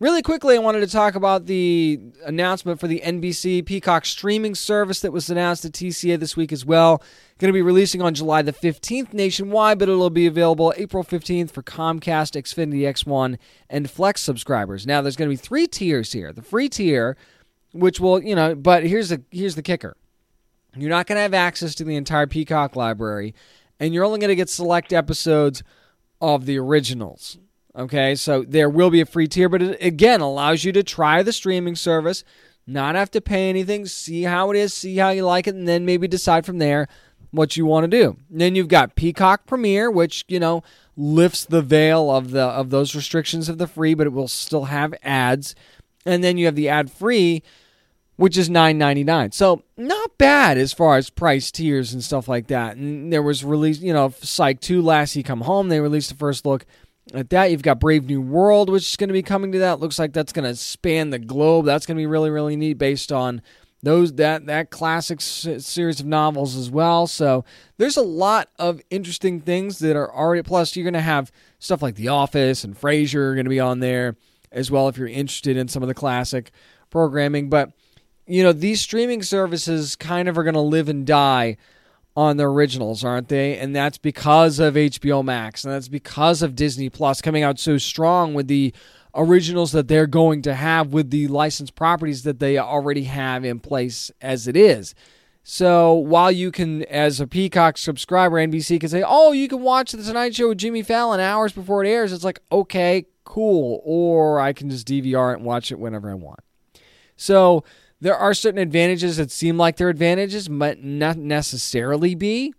Really quickly, I wanted to talk about the announcement for the NBC Peacock streaming service that was announced at TCA this week as well. Going to be releasing on July the 15th nationwide, but it'll be available April 15th for Comcast, Xfinity X1, and Flex subscribers. Now, there's going to be three tiers here. The free tier, which will, you know, but here's the here's the kicker. You're not going to have access to the entire Peacock library, and you're only going to get select episodes of the originals. Okay, so there will be a free tier, but it again allows you to try the streaming service, not have to pay anything, see how it is, see how you like it, and then maybe decide from there what you want to do. And then you've got Peacock Premium, which you know lifts the veil of the of those restrictions of the free, but it will still have ads. And then you have the ad free, which is nine ninety nine. So not bad as far as price tiers and stuff like that. And there was released, you know, Psych two, Lassie Come Home. They released the first look at that. You've got Brave New World, which is going to be coming to that. Looks like that's going to span the globe. That's going to be really, really neat based on those that that classic series of novels as well. So there's a lot of interesting things that are already. Plus, you're going to have stuff like The Office and Frasier are going to be on there as well if you're interested in some of the classic programming. But you know these streaming services kind of are going to live and die on the originals, aren't they? And that's because of HBO Max, and that's because of Disney Plus coming out so strong with the originals that they're going to have with the licensed properties that they already have in place as it is. So while you can, as a Peacock subscriber, NBC can say, "Oh, you can watch the Tonight Show with Jimmy Fallon hours before it airs," it's like, okay, cool. Or I can just DVR it and watch it whenever I want. So there are certain advantages that seem like they're advantages, but not necessarily be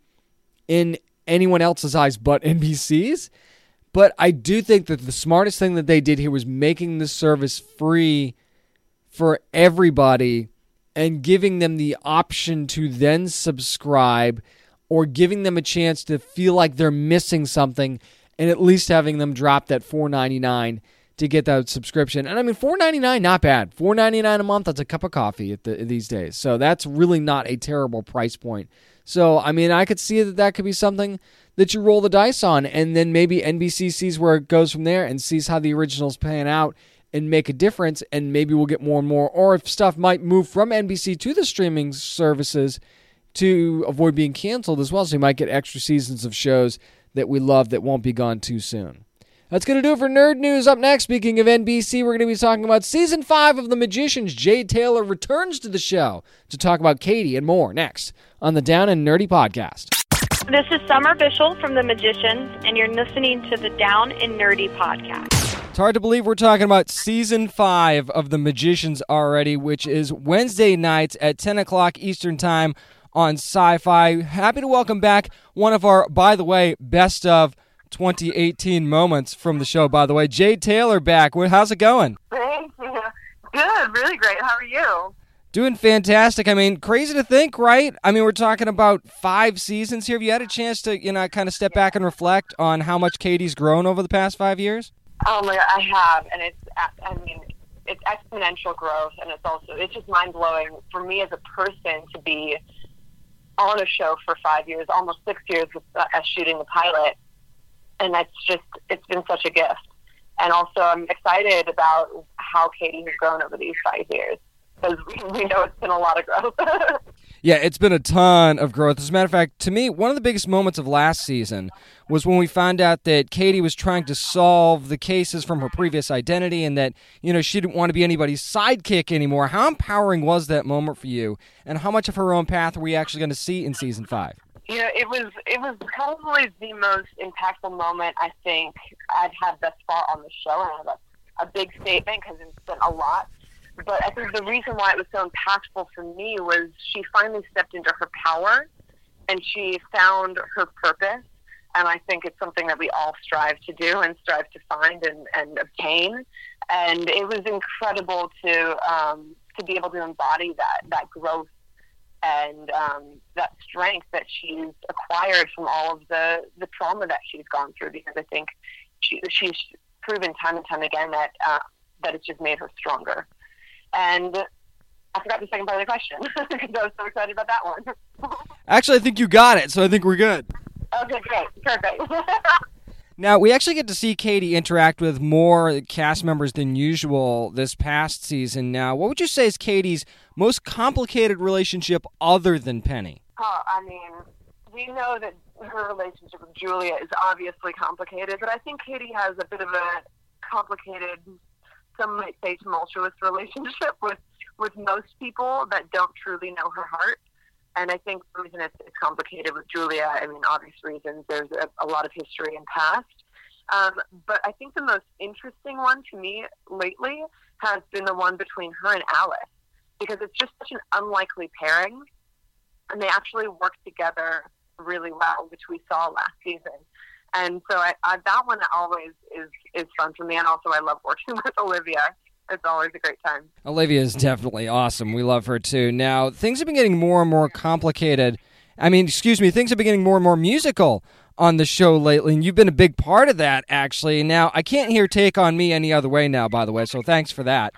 in anyone else's eyes but NBC's. But I do think that the smartest thing that they did here was making the service free for everybody and giving them the option to then subscribe or giving them a chance to feel like they're missing something and at least having them drop that 4.99 to get that subscription. And I mean, four ninety nine, not bad. Four ninety nine a month. That's a cup of coffee the, these days. So that's really not a terrible price point. So I mean, I could see that that could be something that you roll the dice on, and then maybe NBC sees where it goes from there and sees how the originals pan out and make a difference, and maybe we'll get more and more. Or if stuff might move from NBC to the streaming services to avoid being canceled as well, so you might get extra seasons of shows that we love that won't be gone too soon. That's going to do it for Nerd News. Up next, speaking of NBC, we're going to be talking about season five of The Magicians. Jade Tailor returns to the show to talk about Katie and more next on the Down and Nerdy podcast. This is Summer Bishil from The Magicians, and you're listening to the Down and Nerdy podcast. It's hard to believe we're talking about season five of The Magicians already, which is Wednesday nights at 10 o'clock Eastern Time on Syfy. Happy to welcome back one of our, by the way, best of 2018 moments from the show, by the way. Jade Tailor back. How's it going? Thank you. Good, really great. How are you? Doing fantastic. I mean, crazy to think, right? I mean, we're talking about five seasons here. Have you had a chance to, you know, kind of step back and reflect on how much Katie's grown over the past five years? Oh my God, I have, and it's, I mean, it's exponential growth, and it's also, it's just mind blowing for me as a person to be on a show for five years, almost six years with, uh, as shooting the pilot and that's just it's been such a gift. And also, I'm excited about how Katie has grown over these five years because we know it's been a lot of growth. yeah, it's been a ton of growth. As a matter of fact, to me, one of the biggest moments of last season was when we found out that Katie was trying to solve the cases from her previous identity and that, you know, she didn't want to be anybody's sidekick anymore. How empowering was that moment for you? And how much of her own path are we actually going to see in season five? You know, it was it was probably the most impactful moment I think I've had thus far on the show, and a, a big statement because it's been a lot. but I think the reason why it was so impactful for me was she finally stepped into her power and she found her purpose. And I think it's something that we all strive to do and strive to find and, and obtain. And it was incredible to um, to be able to embody that that growth and um, that strength that she's acquired from all of the the trauma that she's gone through. Because I think she, she's proven time and time again that uh, that it's just made her stronger. And I forgot the second part of the question because I was so excited about that one. Actually, I think you got it, so I think we're good. okay, great, perfect. Now, we actually get to see Katie interact with more cast members than usual this past season. Now, what would you say is Katie's most complicated relationship other than Penny? oh, I mean, we know that her relationship with Julia is obviously complicated, but I think Katie has a bit of a complicated, some might say tumultuous relationship with with most people that don't truly know her heart. And I think the reason it's, it's complicated with Julia, I mean, obvious reasons. There's a, a lot of history and past. Um, but I think the most interesting one to me lately has been the one between her and Alice, because it's just such an unlikely pairing, and they actually work together really well, which we saw last season. And so I, I, that one always is is fun for me, and also I love working with Olivia. It's always a great time. Olivia is definitely awesome. We love her too. Now, things have been getting more and more complicated. I mean, excuse me, things have been getting more and more musical on the show lately, and you've been a big part of that, actually. Now, I can't hear Take on Me any other way now, by the way, so thanks for that.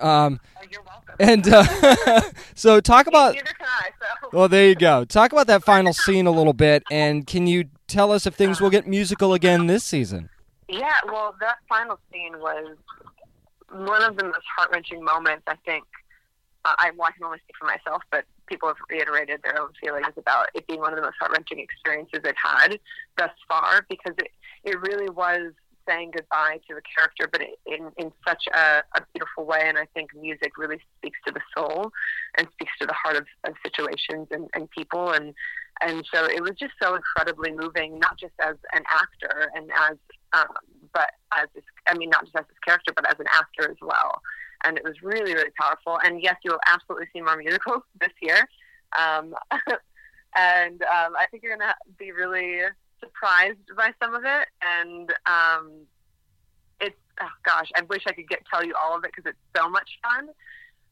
Um, Oh, you're welcome. and uh, so, talk about. I. So. Well, there you go. Talk about that final scene a little bit, and can you tell us if things will get musical again this season? Yeah, well, that final scene was one of the most heart wrenching moments. I think uh, I, well, I can only speak for myself, but people have reiterated their own feelings about it being one of the most heart wrenching experiences they've had thus far because it it really was saying goodbye to a character, but in in such a, a beautiful way. And I think music really speaks to the soul and speaks to the heart of, of situations and, and people and and so it was just so incredibly moving, not just as an actor and as, um, but as this, I mean, not just as this character, but as an actor as well. And it was really, really powerful. And yes, you'll absolutely see more musicals this year. Um, and um, I think you're going to be really surprised by some of it. And um, it's, oh gosh, I wish I could get tell you all of it because it's so much fun.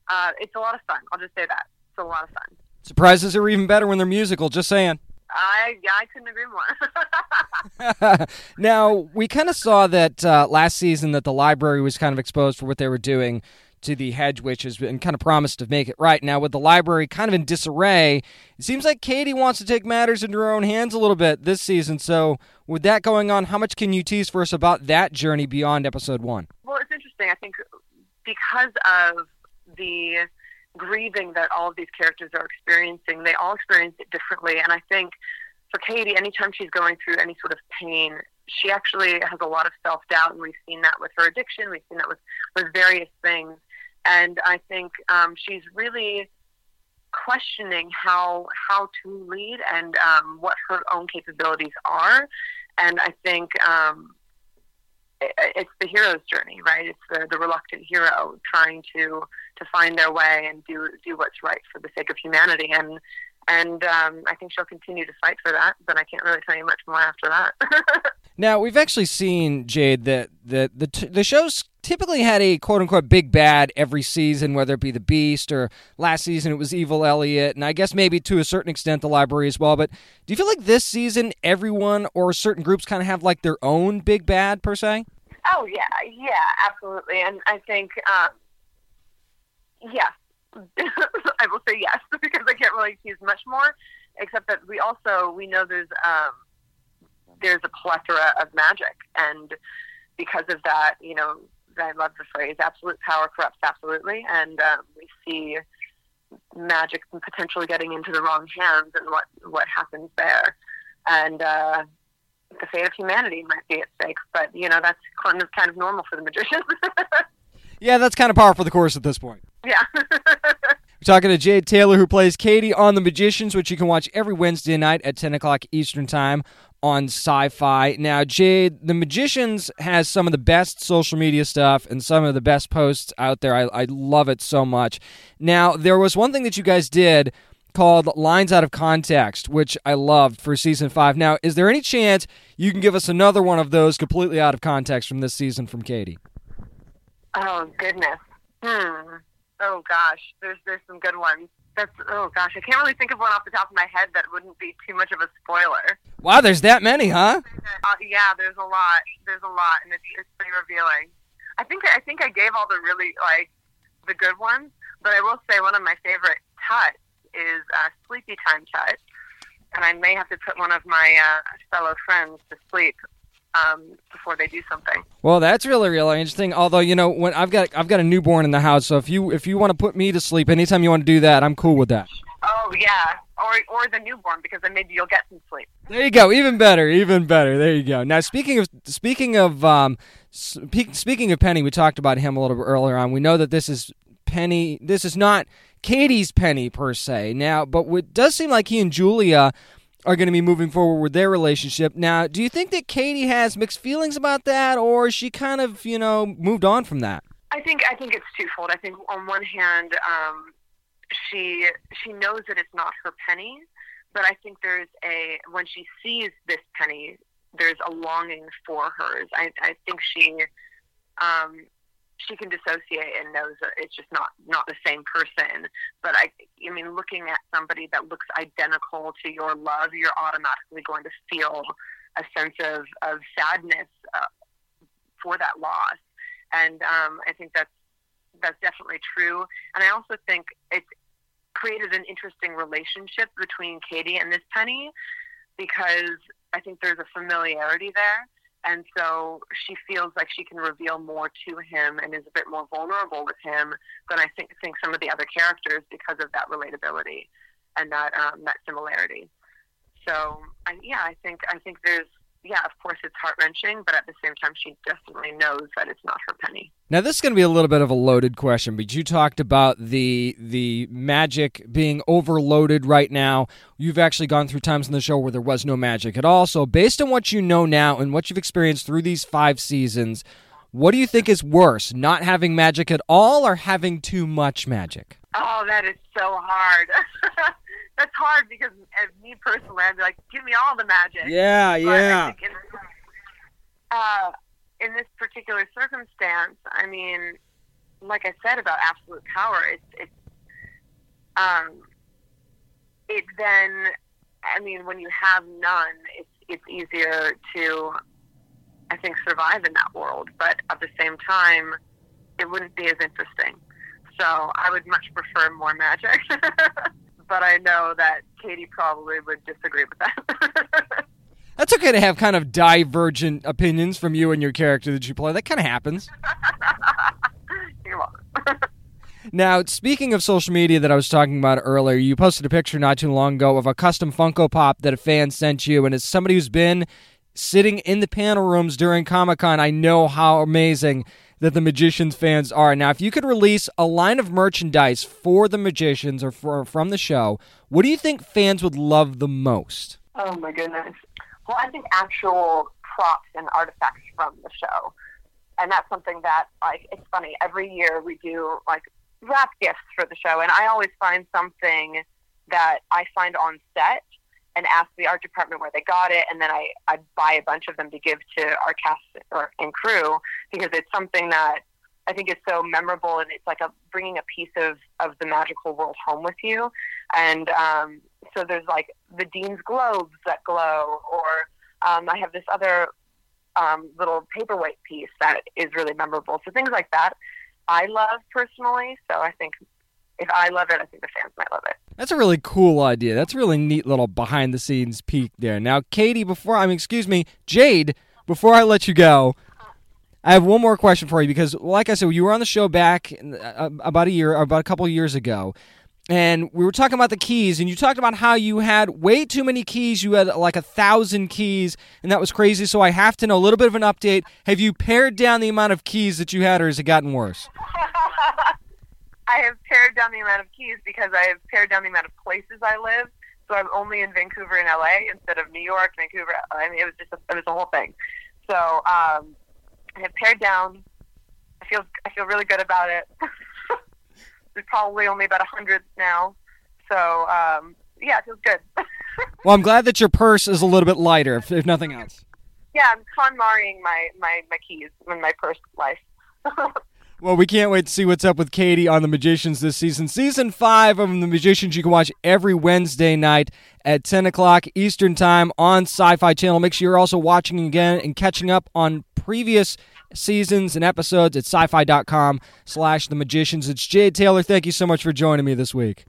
Uh, it's a lot of fun. I'll just say that. It's a lot of fun. Surprises are even better when they're musical, just saying. I yeah, I couldn't agree more. now we kind of saw that uh, last season that the library was kind of exposed for what they were doing to the hedge witches and kind of promised to make it right. Now with the library kind of in disarray, it seems like Katie wants to take matters into her own hands a little bit this season. So with that going on, how much can you tease for us about that journey beyond episode one? well, it's interesting. I think because of the grieving that all of these characters are experiencing, they all experience it differently. And I think for Katie, anytime she's going through any sort of pain, she actually has a lot of self doubt, and we've seen that with her addiction. We've seen that with with various things, and I think um, she's really questioning how how to lead and um, what her own capabilities are. And I think um, it, it's the hero's journey, right? It's the, the reluctant hero trying to to find their way and do do what's right for the sake of humanity. And and um, I think she'll continue to fight for that. But I can't really tell you much more after that. Now we've actually seen Jade that that the t- the show's typically had a quote unquote big bad every season, whether it be the Beast or last season it was Evil Elliot, and I guess maybe to a certain extent the library as well. But do you feel like this season everyone or certain groups kind of have like their own big bad per se? Oh yeah, yeah, absolutely. And I think, um, yes, I will say yes because I can't really use much more, except that we also we know there's um, there's a plethora of magic, and because of that, you know, I love the phrase "absolute power corrupts absolutely," and um, we see magic potentially getting into the wrong hands and what what happens there, and. Uh, the fate of humanity might be at stake, but you know that's kind of kind of normal for the magicians. Yeah, that's kind of par for the course at this point. Yeah. We're talking to Jade Tailor, who plays Katie on The Magicians, which you can watch every Wednesday night at 10 o'clock Eastern Time on Syfy. Now, Jade, The Magicians has some of the best social media stuff and some of the best posts out there. I, I love it so much. Now, there was one thing that you guys did called Lines Out of Context, which I loved for season five. Now, is there any chance you can give us another one of those completely out of context from this season from Katie? Oh goodness. Hmm. Oh gosh. There's there's some good ones. That's oh gosh. I can't really think of one off the top of my head that wouldn't be too much of a spoiler. Wow, there's that many, huh? Uh, yeah, there's a lot. There's a lot, and it's it's pretty revealing. I think I think I gave all the really like the good ones, but I will say one of my favorite tuts is uh, Sleepy Time Tut, and I may have to put one of my uh, fellow friends to sleep um, before they do something. Well, that's really really interesting. Although you know, when I've got I've got a newborn in the house, so if you if you want to put me to sleep anytime you want to do that, I'm cool with that. Oh yeah, or or the newborn because then maybe you'll get some sleep. There you go. Even better. Even better. There you go. Now speaking of speaking of um, spe- speaking of Penny, we talked about him a little bit earlier on. We know that this is Penny. This is not Katie's Penny per se. Now, but it does seem like he and Julia are going to be moving forward with their relationship. Now, do you think that Katie has mixed feelings about that, or she kind of you know moved on from that? I think I think it's twofold. I think on one hand, um, she she knows that it's not her penny, but I think there's a when she sees this penny, there's a longing for hers. I I think she um, she can dissociate and knows that it's just not not the same person. But I I mean, looking at somebody that looks identical to your love, you're automatically going to feel a sense of of sadness uh, for that loss. And um, I think that's that's definitely true. And I also think it's created an interesting relationship between Katie and this Penny because I think there's a familiarity there. And so she feels like she can reveal more to him and is a bit more vulnerable with him than I think think some of the other characters because of that relatability and that um, that similarity. So I, yeah, I think I think there's yeah, of course it's heart wrenching, but at the same time, she definitely knows that it's not her penny. Now, this is going to be a little bit of a loaded question, but you talked about the the magic being overloaded right now. You've actually gone through times in the show where there was no magic at all. So, based on what you know now and what you've experienced through these five seasons, what do you think is worse, not having magic at all or having too much magic? Oh, that is so hard. that's hard because as me personally, I'd be like, give me all the magic. Yeah, But yeah. in, uh, in this particular circumstance, I mean, like I said about absolute power, it's it's um, it then. I mean, when you have none, it's it's easier to, I think, survive in that world. But at the same time, it wouldn't be as interesting. So I would much prefer more magic. but I know that Katie probably would disagree with that. That's okay to have kind of divergent opinions from you and your character that you play. That kind of happens. You're welcome. Now, speaking of social media that I was talking about earlier, you posted a picture not too long ago of a custom Funko Pop that a fan sent you, and as somebody who's been sitting in the panel rooms during Comic Con, I know how amazing that the Magicians fans are. Now, if you could release a line of merchandise for the Magicians or for, from the show, what do you think fans would love the most? Oh my goodness. Well, I think actual props and artifacts from the show. And that's something that, like, it's funny. Every year we do, like, wrap gifts for the show. And I always find something that I find on set and ask the art department where they got it. And then I, I buy a bunch of them to give to our cast or, and crew because it's something that I think is so memorable and it's like a bringing a piece of, of the magical world home with you. And um, so there's like the Dean's globes that glow, or um, I have this other um, little paperweight piece that is really memorable. So things like that I love personally. So I think if I love it, I think the fans might love it. That's a really cool idea. That's a really neat little behind the scenes peek there. Now, Katie, before I mean, excuse me, Jade, before I let you go, I have one more question for you because, like I said, you were on the show back uh, about a year, about a couple of years ago, and we were talking about the keys, and you talked about how you had way too many keys. You had like a thousand keys, and that was crazy. So I have to know a little bit of an update. Have you pared down the amount of keys that you had, or has it gotten worse? I have pared down the amount of keys because I have pared down the amount of places I live. so I'm only in Vancouver and LA instead of New York, Vancouver. I mean, it was just a, it was a whole thing. So um, I have pared down. I feel I feel really good about it. There's probably only about a hundred now. So um, yeah, it feels good. Well, I'm glad that your purse is a little bit lighter, if, if nothing else. yeah, I'm KonMariing my my my keys in my purse life. Well, we can't wait to see what's up with Katie on The Magicians this season. Season five of The Magicians you can watch every Wednesday night at 10 o'clock Eastern Time on Syfy Channel. Make sure you're also watching again and catching up on previous seasons and episodes at syfy.com slash The Magicians. It's Jade Tailor. Thank you so much for joining me this week.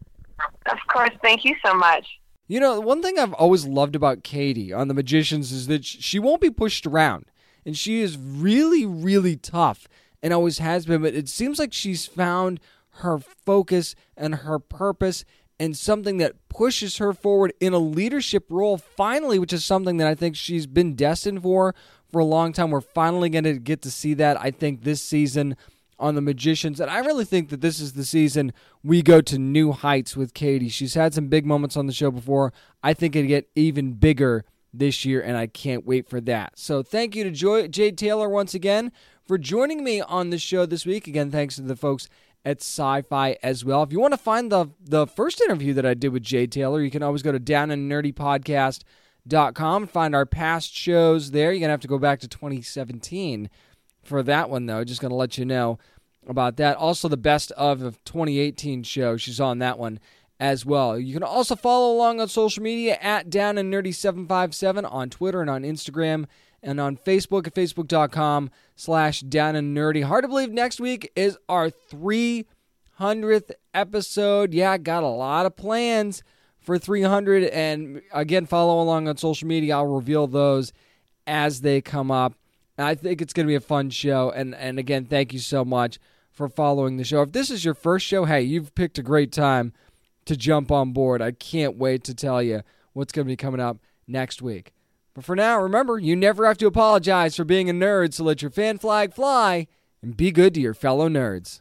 of course, thank you so much. You know, one thing I've always loved about Katie on The Magicians is that she won't be pushed around. And she is really, really tough and always has been. But it seems like she's found her focus and her purpose and something that pushes her forward in a leadership role finally, which is something that I think she's been destined for for a long time. We're finally going to get to see that, I think, this season on the Magicians. And I really think that this is the season we go to new heights with Katie. She's had some big moments on the show before. I think it'll get even bigger this year, and I can't wait for that. So thank you to Joy- Jade Tailor once again for joining me on the show this week. Again, thanks to the folks at Syfy as well. If you want to find the the first interview that I did with Jade Tailor, you can always go to down and nerdy podcast.com find our past shows there. You're going to have to go back to 2017 for that one though. Just going to let you know about that. Also the best of the 2018 show. She's on that one as well. You can also follow along on social media at Down and Nerdy 757 on Twitter and on Instagram and on Facebook at facebook.com slash down and nerdy. Hard to believe next week is our 300th episode. Yeah, got a lot of plans for 300. And again, follow along on social media. I'll reveal those as they come up. I think it's going to be a fun show. And, and again, thank you so much for following the show. If this is your first show, hey, you've picked a great time to jump on board. I can't wait to tell you what's going to be coming up next week. But for now, remember, you never have to apologize for being a nerd, so let your fan flag fly and be good to your fellow nerds.